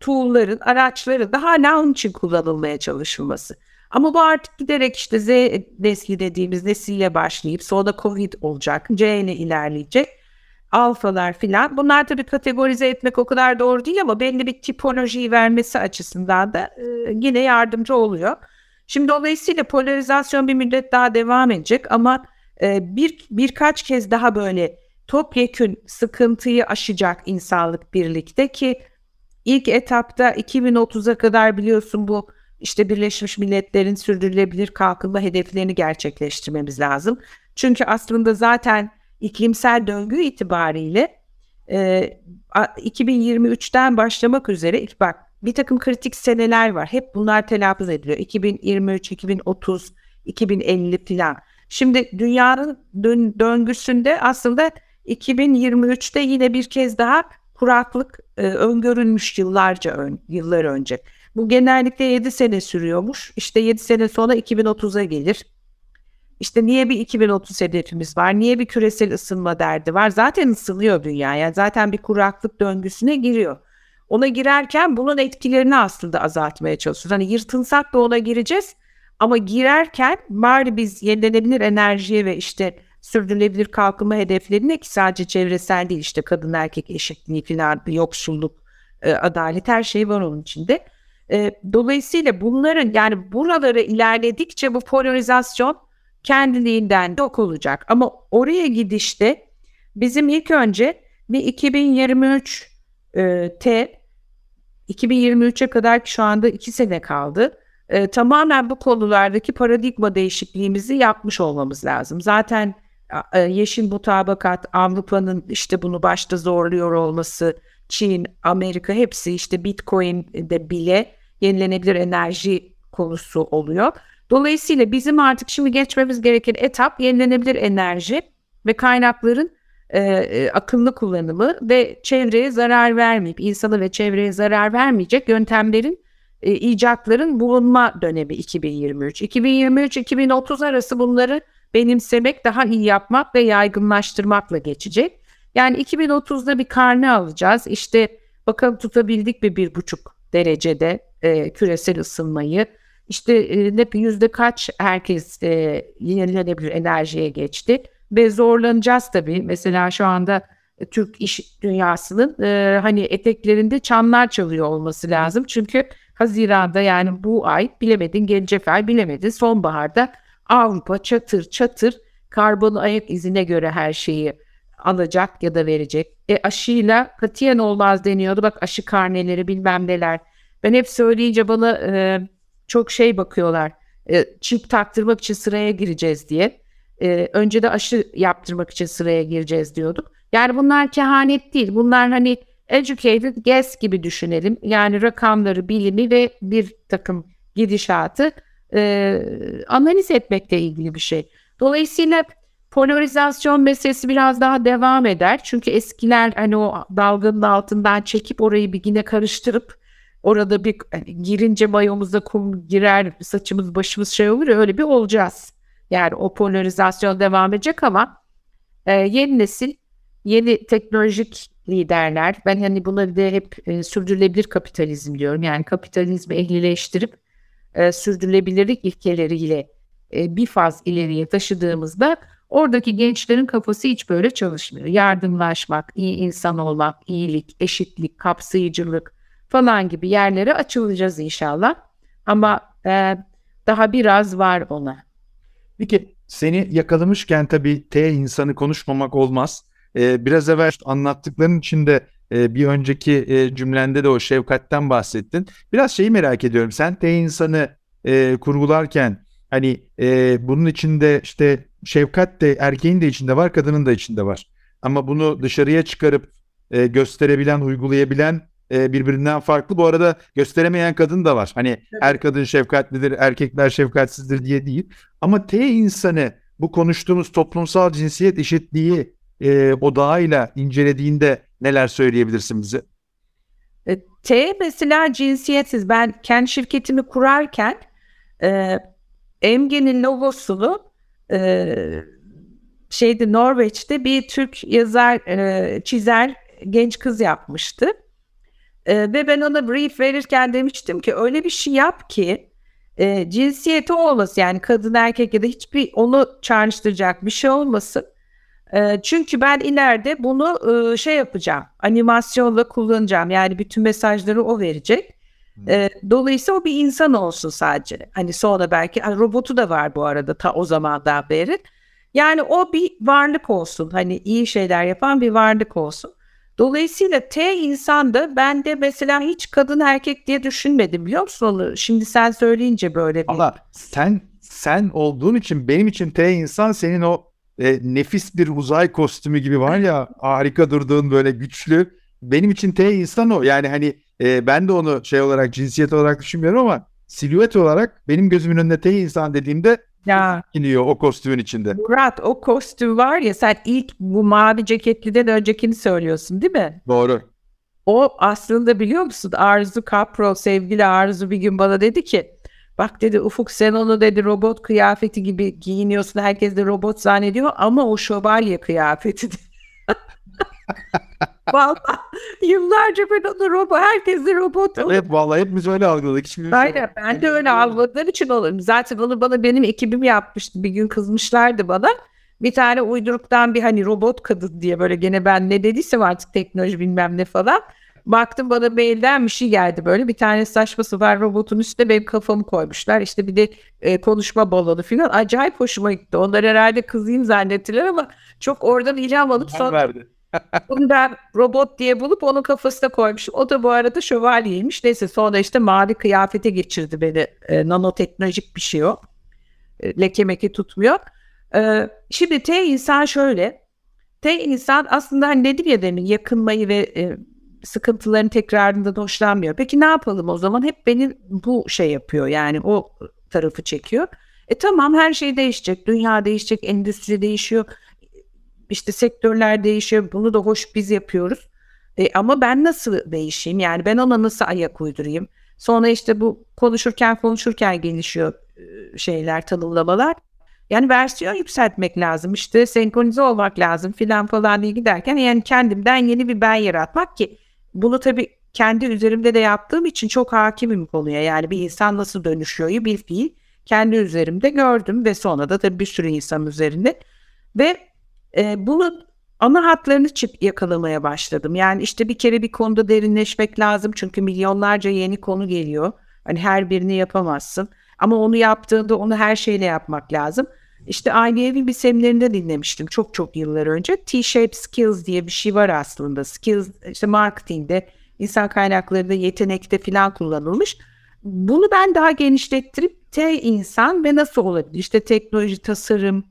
tool'ların, araçların da hala onun için kullanılmaya çalışılması. Ama bu artık giderek işte Z nesli dediğimiz nesille başlayıp sonra Covid olacak, C ile ilerleyecek. Alfalar filan. Bunlar tabii kategorize etmek o kadar doğru değil ama belli bir tipolojiyi vermesi açısından da e, yine yardımcı oluyor. Şimdi dolayısıyla polarizasyon bir müddet daha devam edecek ama e, bir birkaç kez daha böyle topyekün sıkıntıyı aşacak insanlık birlikte ki ilk etapta 2030'a kadar biliyorsun bu işte Birleşmiş Milletler'in sürdürülebilir kalkınma hedeflerini gerçekleştirmemiz lazım. Çünkü aslında zaten iklimsel döngü itibariyle e, 2023'ten başlamak üzere bak bir takım kritik seneler var. Hep bunlar telaffuz ediliyor. 2023, 2030, 2050 falan. Şimdi dünyanın dön- döngüsünde aslında 2023'te yine bir kez daha kuraklık e, öngörülmüş yıllarca ön, yıllar önce. Bu genellikle 7 sene sürüyormuş. İşte 7 sene sonra 2030'a gelir. İşte niye bir 2030 hedefimiz var? Niye bir küresel ısınma derdi var? Zaten ısınıyor dünya. Yani zaten bir kuraklık döngüsüne giriyor. Ona girerken bunun etkilerini aslında azaltmaya çalışıyoruz. Hani yırtınsak da ona gireceğiz. Ama girerken bari biz yenilenebilir enerjiye ve işte sürdürülebilir kalkınma hedeflerine ki sadece çevresel değil işte kadın erkek eşitliği falan yoksulluk, e, adalet her şey var onun içinde. E, dolayısıyla bunların yani buraları ilerledikçe bu polarizasyon kendiliğinden yok olacak. Ama oraya gidişte bizim ilk önce bir 2023 e, T 2023'e kadar ki şu anda iki sene kaldı. E, tamamen bu konulardaki paradigma değişikliğimizi yapmış olmamız lazım. Zaten e, yeşil mutabakat Avrupa'nın işte bunu başta zorluyor olması, Çin, Amerika hepsi işte Bitcoin de bile yenilenebilir enerji konusu oluyor. Dolayısıyla bizim artık şimdi geçmemiz gereken etap yenilenebilir enerji ve kaynakların e, e, akıllı kullanımı ve çevreye zarar vermeyip insana ve çevreye zarar vermeyecek yöntemlerin e, icatların bulunma dönemi 2023. 2023-2030 arası bunları benimsemek, daha iyi yapmak ve yaygınlaştırmakla geçecek. Yani 2030'da bir karne alacağız. İşte bakalım tutabildik mi bir buçuk derecede e, küresel ısınmayı. İşte e, ne yüzde kaç herkes e, yenilenebilir enerjiye geçti ve zorlanacağız tabii. Mesela şu anda e, Türk iş dünyasının e, hani eteklerinde çanlar çalıyor olması lazım. Çünkü Haziran'da yani bu ay bilemedin gelecek ay bilemedin sonbaharda Avrupa çatır çatır karbon ayak izine göre her şeyi alacak ya da verecek. E aşıyla katiyen olmaz deniyordu. Bak aşı karneleri bilmem neler. Ben hep söyleyince bana e, çok şey bakıyorlar. E, çip taktırmak için sıraya gireceğiz diye. E, önce de aşı yaptırmak için sıraya gireceğiz diyorduk. Yani bunlar kehanet değil. Bunlar hani educated guess gibi düşünelim. Yani rakamları, bilimi ve bir takım gidişatı e, analiz etmekle ilgili bir şey. Dolayısıyla polarizasyon meselesi biraz daha devam eder. Çünkü eskiler hani o dalganın altından çekip orayı bir yine karıştırıp orada bir hani girince mayomuza kum girer, saçımız başımız şey olur ya öyle bir olacağız. Yani o polarizasyon devam edecek ama e, yeni nesil, yeni teknolojik liderler, ben hani buna de hep e, sürdürülebilir kapitalizm diyorum. Yani kapitalizmi ehlileştirip e, sürdürülebilirlik ilkeleriyle e, bir faz ileriye taşıdığımızda oradaki gençlerin kafası hiç böyle çalışmıyor. Yardımlaşmak, iyi insan olmak, iyilik, eşitlik, kapsayıcılık falan gibi yerlere açılacağız inşallah. Ama e, daha biraz var ona. Peki seni yakalamışken tabii T insanı konuşmamak olmaz. Ee, biraz evvel anlattıkların içinde e, bir önceki e, cümlende de o şefkatten bahsettin. Biraz şeyi merak ediyorum. Sen T insanı e, kurgularken hani e, bunun içinde işte şefkat de erkeğin de içinde var, kadının da içinde var. Ama bunu dışarıya çıkarıp e, gösterebilen, uygulayabilen e, birbirinden farklı. Bu arada gösteremeyen kadın da var. Hani evet. her kadın şefkatlidir, erkekler şefkatsizdir diye değil. Ama T insanı bu konuştuğumuz toplumsal cinsiyet eşitliği e, odağıyla incelediğinde neler söyleyebilirsin bize? E, T mesela cinsiyetsiz. Ben kendi şirketimi kurarken e, Emge'nin logosunu e, şeyde Norveç'te bir Türk yazar, e, çizer genç kız yapmıştı. E, ve ben ona brief verirken demiştim ki öyle bir şey yap ki e, cinsiyeti olmasın yani kadın erkek ya da hiçbir onu çağrıştıracak bir şey olmasın. E, çünkü ben ileride bunu e, şey yapacağım. Animasyonla kullanacağım. Yani bütün mesajları o verecek. E, dolayısıyla o bir insan olsun sadece. Hani sonra belki robotu da var bu arada ta o zamandan beri. Yani o bir varlık olsun. Hani iyi şeyler yapan bir varlık olsun. Dolayısıyla T insan da ben de mesela hiç kadın erkek diye düşünmedim biliyor musun onu? Şimdi sen söyleyince böyle bir... Ama sen sen olduğun için benim için T insan senin o e, nefis bir uzay kostümü gibi var ya (laughs) harika durduğun böyle güçlü. Benim için T insan o. Yani hani e, ben de onu şey olarak cinsiyet olarak düşünmüyorum ama silüet olarak benim gözümün önünde T insan dediğimde ya iniyor o kostümün içinde. Murat o kostüm var ya sen ilk bu mavi ceketliden öncekini söylüyorsun değil mi? Doğru. O aslında biliyor musun Arzu Kapro sevgili Arzu bir gün bana dedi ki bak dedi Ufuk sen onu dedi robot kıyafeti gibi giyiniyorsun herkes de robot zannediyor ama o şövalye kıyafeti (laughs) Vallahi yıllarca ben onu robot, herkes de robot. Evet vallahi hepimiz öyle algıladık. Hiç Aynen ben de öyle algıladığım için olurum. Zaten onu bana benim ekibim yapmıştı. Bir gün kızmışlardı bana. Bir tane uyduruktan bir hani robot kadın diye böyle gene ben ne dediysem artık teknoloji bilmem ne falan. Baktım bana mailden bir şey geldi böyle bir tane saçması var robotun üstüne benim kafamı koymuşlar. İşte bir de e, konuşma balonu falan acayip hoşuma gitti. Onlar herhalde kızıyım zannettiler ama çok oradan ilham alıp sonra verdi. Bunu ben robot diye bulup onun kafasına koymuşum. O da bu arada şövalyeymiş. Neyse sonra işte mavi kıyafete geçirdi beni. E, nanoteknolojik bir şey o. E, leke meke tutmuyor. E, şimdi T insan şöyle. T insan aslında hani dedim ya demin yakınmayı ve e, sıkıntıların tekrarından hoşlanmıyor. Peki ne yapalım o zaman? Hep beni bu şey yapıyor yani o tarafı çekiyor. E tamam her şey değişecek. Dünya değişecek, endüstri değişiyor işte sektörler değişiyor. Bunu da hoş biz yapıyoruz. E, ama ben nasıl değişeyim? Yani ben ona nasıl ayak uydurayım? Sonra işte bu konuşurken konuşurken gelişiyor e, şeyler, tanımlamalar. Yani versiyon yükseltmek lazım. İşte senkronize olmak lazım filan falan diye giderken yani kendimden yeni bir ben yaratmak ki bunu tabii kendi üzerimde de yaptığım için çok hakimim konuya. Yani bir insan nasıl dönüşüyor bir fiil kendi üzerimde gördüm ve sonra da tabii bir sürü insan üzerinde ve e, bunu ana hatlarını çık yakalamaya başladım. Yani işte bir kere bir konuda derinleşmek lazım çünkü milyonlarca yeni konu geliyor. Hani her birini yapamazsın. Ama onu yaptığında onu her şeyle yapmak lazım. İşte IBM'in bir seminerinde dinlemiştim çok çok yıllar önce. T-shape skills diye bir şey var aslında. Skills işte marketingde, insan kaynaklarında, yetenekte falan kullanılmış. Bunu ben daha genişlettirip T insan ve nasıl olabilir? İşte teknoloji, tasarım,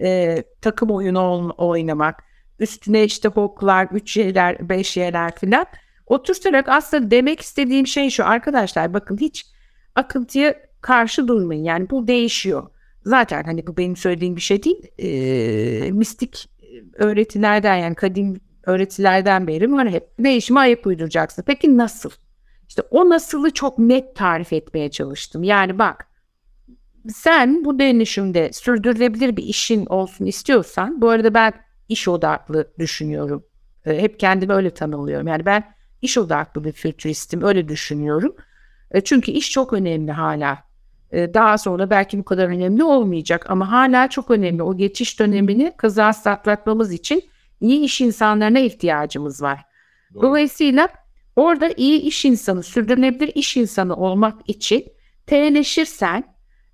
e, takım oyunu oynamak, üstüne işte hoklar, 3 y'ler, 5 y'ler filan oturtarak aslında demek istediğim şey şu arkadaşlar bakın hiç akıntıya karşı durmayın. Yani bu değişiyor. Zaten hani bu benim söylediğim bir şey değil. E, mistik öğretilerden yani kadim öğretilerden beri var hep değişime ayak uyduracaksın. Peki nasıl? İşte o nasılı çok net tarif etmeye çalıştım. Yani bak sen bu dönüşümde sürdürülebilir bir işin olsun istiyorsan, bu arada ben iş odaklı düşünüyorum. E, hep kendimi öyle tanımlıyorum. Yani ben iş odaklı bir fütüristim, öyle düşünüyorum. E, çünkü iş çok önemli hala. E, daha sonra belki bu kadar önemli olmayacak ama hala çok önemli. O geçiş dönemini kazasız atlatmamız için iyi iş insanlarına ihtiyacımız var. Doğru. Dolayısıyla orada iyi iş insanı, sürdürülebilir iş insanı olmak için T'leşirsen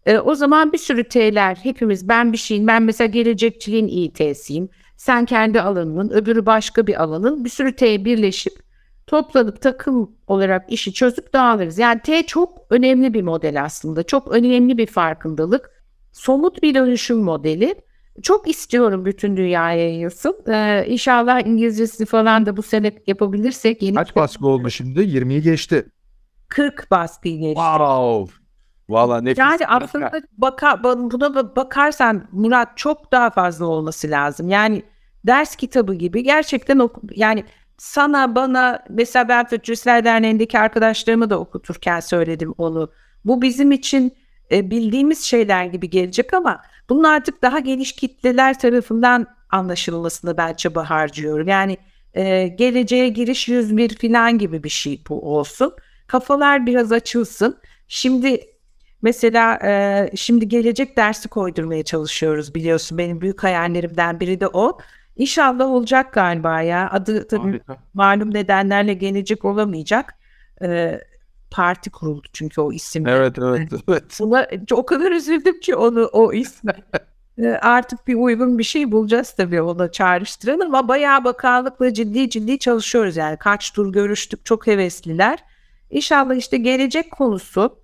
e, o zaman bir sürü T'ler hepimiz ben bir şeyin ben mesela gelecekçiliğin iyi T'siyim. Sen kendi alanının öbürü başka bir alanın bir sürü T birleşip toplanıp takım olarak işi çözüp dağılırız. Yani T çok önemli bir model aslında. Çok önemli bir farkındalık. Somut bir dönüşüm modeli. Çok istiyorum bütün dünyaya yayılsın. Ee, inşallah İngilizcesi falan da bu sene yapabilirsek. Yeni Kaç baskı oldu şimdi? 20'yi geçti. 40 baskı geçti. Wow. Valla nefis. Yani aslında baka, buna bakarsan Murat çok daha fazla olması lazım. Yani ders kitabı gibi gerçekten oku, yani sana bana mesela ben Fütüristler Derneği'ndeki arkadaşlarımı da okuturken söyledim onu. Bu bizim için e, bildiğimiz şeyler gibi gelecek ama bunun artık daha geniş kitleler tarafından anlaşılmasını ben çaba harcıyorum. Yani e, geleceğe giriş 101 falan gibi bir şey bu olsun. Kafalar biraz açılsın. Şimdi Mesela e, şimdi gelecek dersi koydurmaya çalışıyoruz biliyorsun. Benim büyük hayallerimden biri de o. İnşallah olacak galiba ya. Adı tabii Harika. malum nedenlerle gelecek olamayacak. E, parti kuruldu çünkü o isim. Evet evet evet. Buna o kadar üzüldüm ki onu o ismi. (laughs) E, artık bir uygun bir şey bulacağız tabii ona çağrıştıran ama bayağı bakanlıkla ciddi ciddi çalışıyoruz yani. Kaç tur görüştük çok hevesliler. İnşallah işte gelecek konusu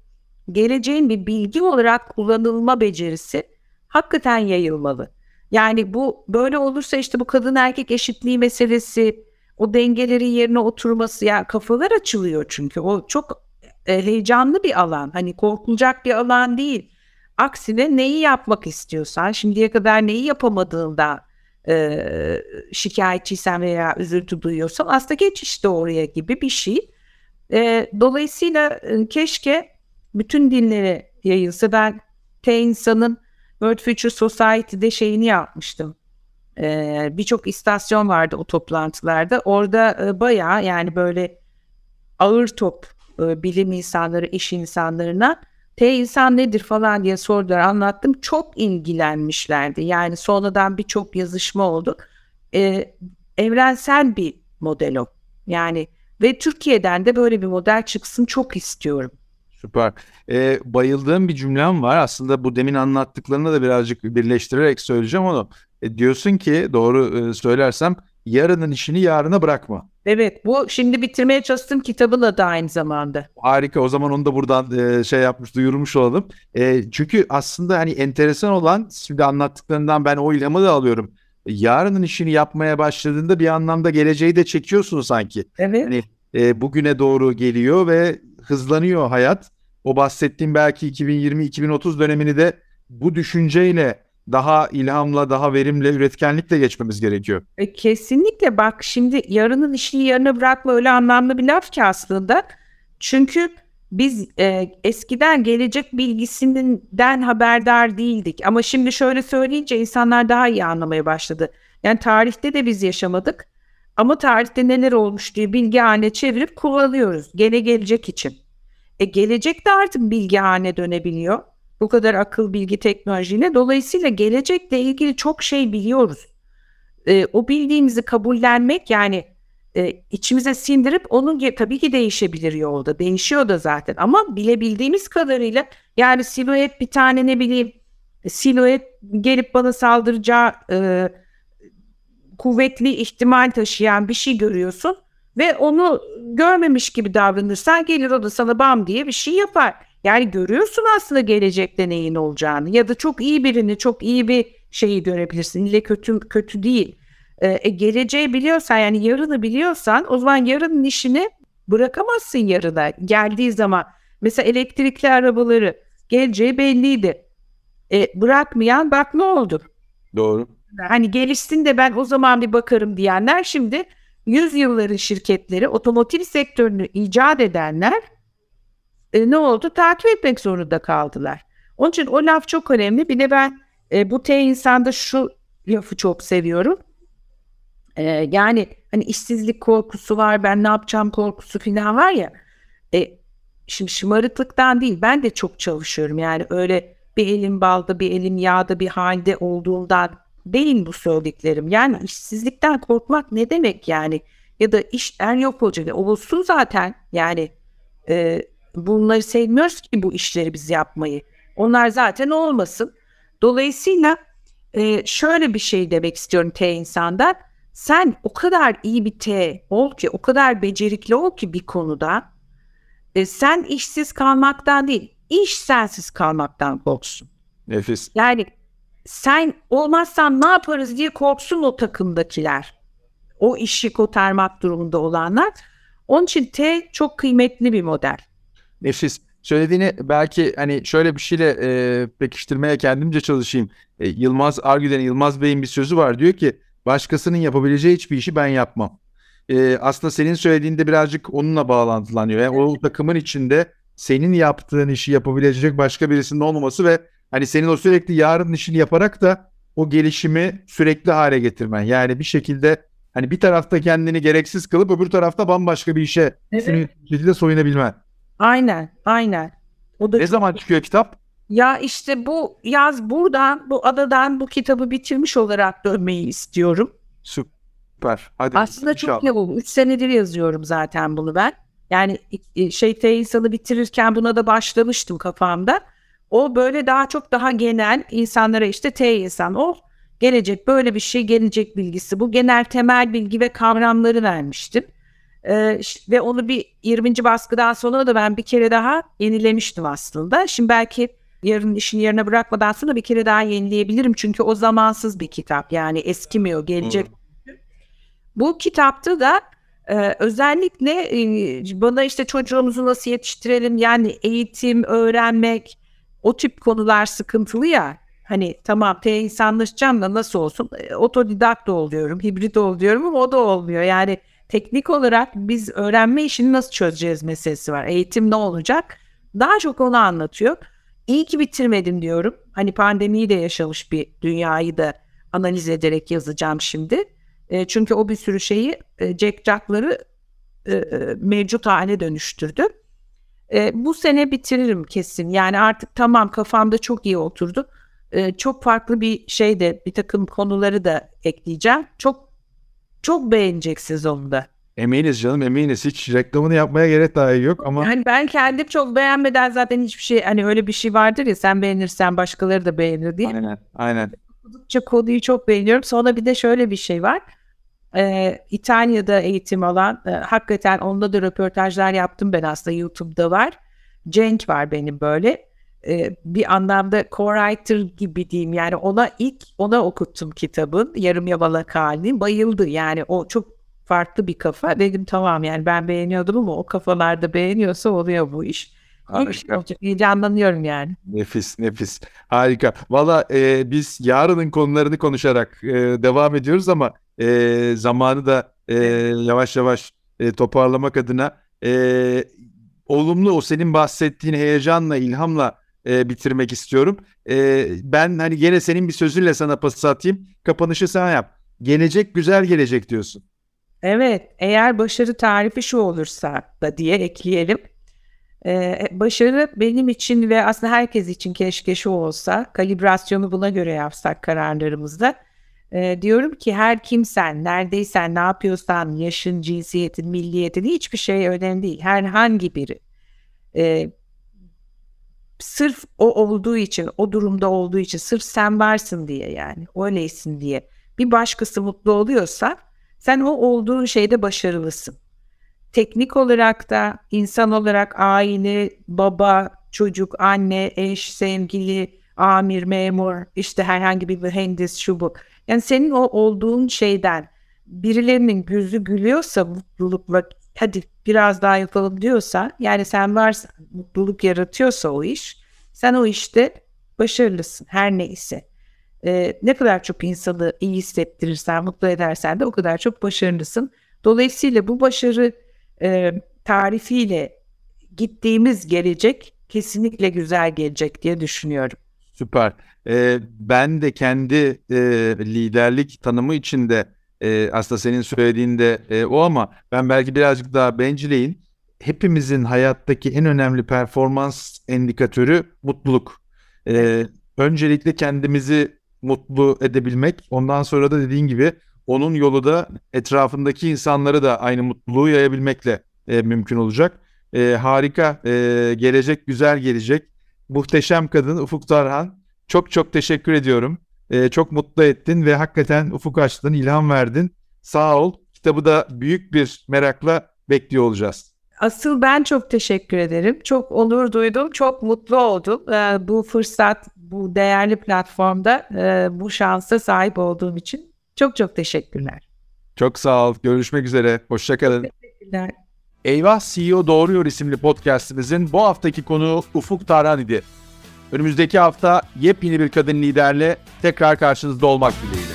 geleceğin bir bilgi olarak kullanılma becerisi hakikaten yayılmalı. Yani bu böyle olursa işte bu kadın erkek eşitliği meselesi, o dengelerin yerine oturması ya yani kafalar açılıyor çünkü o çok e, heyecanlı bir alan. Hani korkulacak bir alan değil. Aksine neyi yapmak istiyorsan, şimdiye kadar neyi yapamadığında e, şikayetçiysen veya üzüntü duyuyorsan aslında geç işte oraya gibi bir şey. E, dolayısıyla e, keşke bütün dinlere yayılsa. Ben T insanın World Future Society'de şeyini yapmıştım. Ee, Birçok istasyon vardı o toplantılarda. Orada e, bayağı yani böyle ağır top e, bilim insanları, iş insanlarına T insan nedir falan diye sordular anlattım. Çok ilgilenmişlerdi. Yani sonradan birçok yazışma oldu. Ee, evrensel bir model o. Yani ve Türkiye'den de böyle bir model çıksın çok istiyorum. Süper. Ee, bayıldığım bir cümlem var. Aslında bu demin anlattıklarını da birazcık birleştirerek söyleyeceğim onu. E, diyorsun ki doğru e, söylersem yarının işini yarına bırakma. Evet bu şimdi bitirmeye çalıştığım kitabın adı aynı zamanda. Harika o zaman onu da buradan e, şey yapmış duyurmuş olalım. E, çünkü aslında hani enteresan olan şimdi anlattıklarından ben o ilhamı da alıyorum. Yarının işini yapmaya başladığında bir anlamda geleceği de çekiyorsun sanki. Evet. Hani e, bugüne doğru geliyor ve hızlanıyor hayat. O bahsettiğim belki 2020-2030 dönemini de bu düşünceyle daha ilhamla, daha verimle, üretkenlikle geçmemiz gerekiyor. E, kesinlikle bak şimdi yarının işini yarına bırakma öyle anlamlı bir laf ki aslında. Çünkü biz e, eskiden gelecek bilgisinden haberdar değildik. Ama şimdi şöyle söyleyince insanlar daha iyi anlamaya başladı. Yani tarihte de biz yaşamadık. Ama tarihte neler olmuş diye bilgi haline çevirip kullanıyoruz. Gene gelecek için. E gelecek de artık bilgi haline dönebiliyor. Bu kadar akıl bilgi teknolojiyle. Dolayısıyla gelecekle ilgili çok şey biliyoruz. E, o bildiğimizi kabullenmek yani e, içimize sindirip onun tabii ki değişebilir yolda. Değişiyor da zaten ama bilebildiğimiz kadarıyla yani siluet bir tane ne bileyim siluet gelip bana saldıracağı e, kuvvetli ihtimal taşıyan bir şey görüyorsun ve onu görmemiş gibi davranırsan gelir o da sana bam diye bir şey yapar. Yani görüyorsun aslında gelecekte neyin olacağını ya da çok iyi birini çok iyi bir şeyi görebilirsin. İlle kötü kötü değil. Ee, e, geleceği biliyorsan yani yarını biliyorsan o zaman yarının işini bırakamazsın yarına geldiği zaman. Mesela elektrikli arabaları geleceği belliydi. E, bırakmayan bak ne oldu. Doğru. Hani gelişsin de ben o zaman bir bakarım diyenler şimdi yüzyılların şirketleri otomotiv sektörünü icat edenler e, ne oldu? Takip etmek zorunda kaldılar. Onun için o laf çok önemli. Bir de ben e, bu T insanda şu lafı çok seviyorum. E, yani hani işsizlik korkusu var, ben ne yapacağım korkusu falan var ya. E, şimdi şımarıklıktan değil, ben de çok çalışıyorum. Yani öyle bir elim balda, bir elim yağda bir halde olduğundan değil bu söylediklerim. Yani işsizlikten korkmak ne demek yani? Ya da işler yok olacak. Olsun zaten yani e, bunları sevmiyoruz ki bu işleri biz yapmayı. Onlar zaten olmasın. Dolayısıyla e, şöyle bir şey demek istiyorum T insanda. Sen o kadar iyi bir T ol ki, o kadar becerikli ol ki bir konuda. E, sen işsiz kalmaktan değil, iş sensiz kalmaktan korksun. Nefis. Yani sen olmazsan ne yaparız diye korksun o takımdakiler. O işi kotarmak durumunda olanlar. Onun için T çok kıymetli bir model. Nefis. Söylediğini belki hani şöyle bir şeyle e, pekiştirmeye kendimce çalışayım. E, Yılmaz Argüden Yılmaz Bey'in bir sözü var. Diyor ki başkasının yapabileceği hiçbir işi ben yapmam. E, aslında senin söylediğinde birazcık onunla bağlantılanıyor. Yani o takımın içinde senin yaptığın işi yapabilecek başka birisinin olmaması ve Hani senin o sürekli yarın işini yaparak da o gelişimi sürekli hale getirmen. Yani bir şekilde hani bir tarafta kendini gereksiz kılıp öbür tarafta bambaşka bir işe evet. şekilde soyunabilmen. Aynen, aynen. O da ne zaman çıkıyor kitap? Ya işte bu yaz buradan, bu adadan bu kitabı bitirmiş olarak dönmeyi istiyorum. Süper. Hadi Aslında inşallah. çok ne oldu? Üç senedir yazıyorum zaten bunu ben. Yani şey T insanı bitirirken buna da başlamıştım kafamda. O böyle daha çok daha genel insanlara işte T insan o gelecek böyle bir şey gelecek bilgisi bu genel temel bilgi ve kavramları vermiştim. Ee, ve onu bir 20. baskıdan sonra da ben bir kere daha yenilemiştim aslında. Şimdi belki yarın işin yerine bırakmadan sonra bir kere daha yenileyebilirim. Çünkü o zamansız bir kitap yani eskimiyor gelecek. Hmm. Bu kitapta da ee, özellikle e, bana işte çocuğumuzu nasıl yetiştirelim yani eğitim, öğrenmek o tip konular sıkıntılı ya. Hani tamam te insanlaşacağım da nasıl olsun e, otodidakt da oluyorum, hibrit oluyorum ama o da olmuyor. Yani teknik olarak biz öğrenme işini nasıl çözeceğiz meselesi var. Eğitim ne olacak? Daha çok onu anlatıyor. İyi ki bitirmedim diyorum. Hani pandemiyi de yaşamış bir dünyayı da analiz ederek yazacağım şimdi. E, çünkü o bir sürü şeyi e, Jack Jack'ları e, e, mevcut hale dönüştürdü. E, bu sene bitiririm kesin. Yani artık tamam kafamda çok iyi oturdu. E, çok farklı bir şey de bir takım konuları da ekleyeceğim. Çok çok beğeneceksiniz onu da. Eminiz canım eminiz. Hiç reklamını yapmaya gerek dahi yok ama. Yani ben kendim çok beğenmeden zaten hiçbir şey hani öyle bir şey vardır ya sen beğenirsen başkaları da beğenir diye. Aynen aynen. Okudukça konuyu çok beğeniyorum. Sonra bir de şöyle bir şey var e, İtalya'da eğitim alan, e, hakikaten onda da röportajlar yaptım ben aslında YouTube'da var. Cenk var benim böyle. E, bir anlamda co-writer gibi diyeyim yani ona ilk ona okuttum kitabın yarım yamalak halini bayıldı yani o çok farklı bir kafa dedim tamam yani ben beğeniyordum ama o kafalarda beğeniyorsa oluyor bu iş. Harika. Olacak. Heyecanlanıyorum yani. Nefis nefis harika. Valla e, biz yarının konularını konuşarak e, devam ediyoruz ama e, zamanı da e, yavaş yavaş e, toparlamak adına e, olumlu o senin bahsettiğin heyecanla, ilhamla e, bitirmek istiyorum. E, ben hani gene senin bir sözünle sana pas atayım. Kapanışı sen yap. Gelecek güzel gelecek diyorsun. Evet, eğer başarı tarifi şu olursa da diye ekleyelim. Ee, başarı benim için ve aslında herkes için keşke şu olsa, kalibrasyonu buna göre yapsak kararlarımızda e, diyorum ki her kimsen, neredeysen, ne yapıyorsan, yaşın, cinsiyetin, milliyetin hiçbir şey önemli değil. Herhangi biri. E, sırf o olduğu için, o durumda olduğu için, sırf sen varsın diye yani, öyleysin diye bir başkası mutlu oluyorsa sen o olduğun şeyde başarılısın. Teknik olarak da insan olarak aile, baba, çocuk, anne, eş, sevgili, amir, memur, işte herhangi bir mühendis, şu bu yani senin o olduğun şeyden birilerinin gözü gülüyorsa mutlulukla hadi biraz daha yapalım diyorsa yani sen varsa mutluluk yaratıyorsa o iş sen o işte başarılısın her neyse. Ee, ne kadar çok insanı iyi hissettirirsen, mutlu edersen de o kadar çok başarılısın. Dolayısıyla bu başarı e, tarifiyle gittiğimiz gelecek kesinlikle güzel gelecek diye düşünüyorum. Süper. Ee, ben de kendi e, liderlik tanımı içinde e, aslında senin söylediğinde e, o ama ben belki birazcık daha bencileyim. Hepimizin hayattaki en önemli performans endikatörü mutluluk. Ee, öncelikle kendimizi mutlu edebilmek. Ondan sonra da dediğin gibi onun yolu da etrafındaki insanları da aynı mutluluğu yayabilmekle e, mümkün olacak. E, harika, e, gelecek güzel gelecek. Muhteşem kadın Ufuk Tarhan. Çok çok teşekkür ediyorum. Ee, çok mutlu ettin ve hakikaten ufuk açtın, ilham verdin. Sağ ol. Kitabı da büyük bir merakla bekliyor olacağız. Asıl ben çok teşekkür ederim. Çok onur duydum, çok mutlu oldum. Ee, bu fırsat, bu değerli platformda e, bu şansa sahip olduğum için çok çok teşekkürler. Çok sağ ol. Görüşmek üzere. Hoşçakalın. Teşekkürler. Eyvah CEO Doğruyor isimli podcastimizin bu haftaki konu Ufuk Tarhan idi. Önümüzdeki hafta yepyeni bir kadın liderle tekrar karşınızda olmak dileğiyle.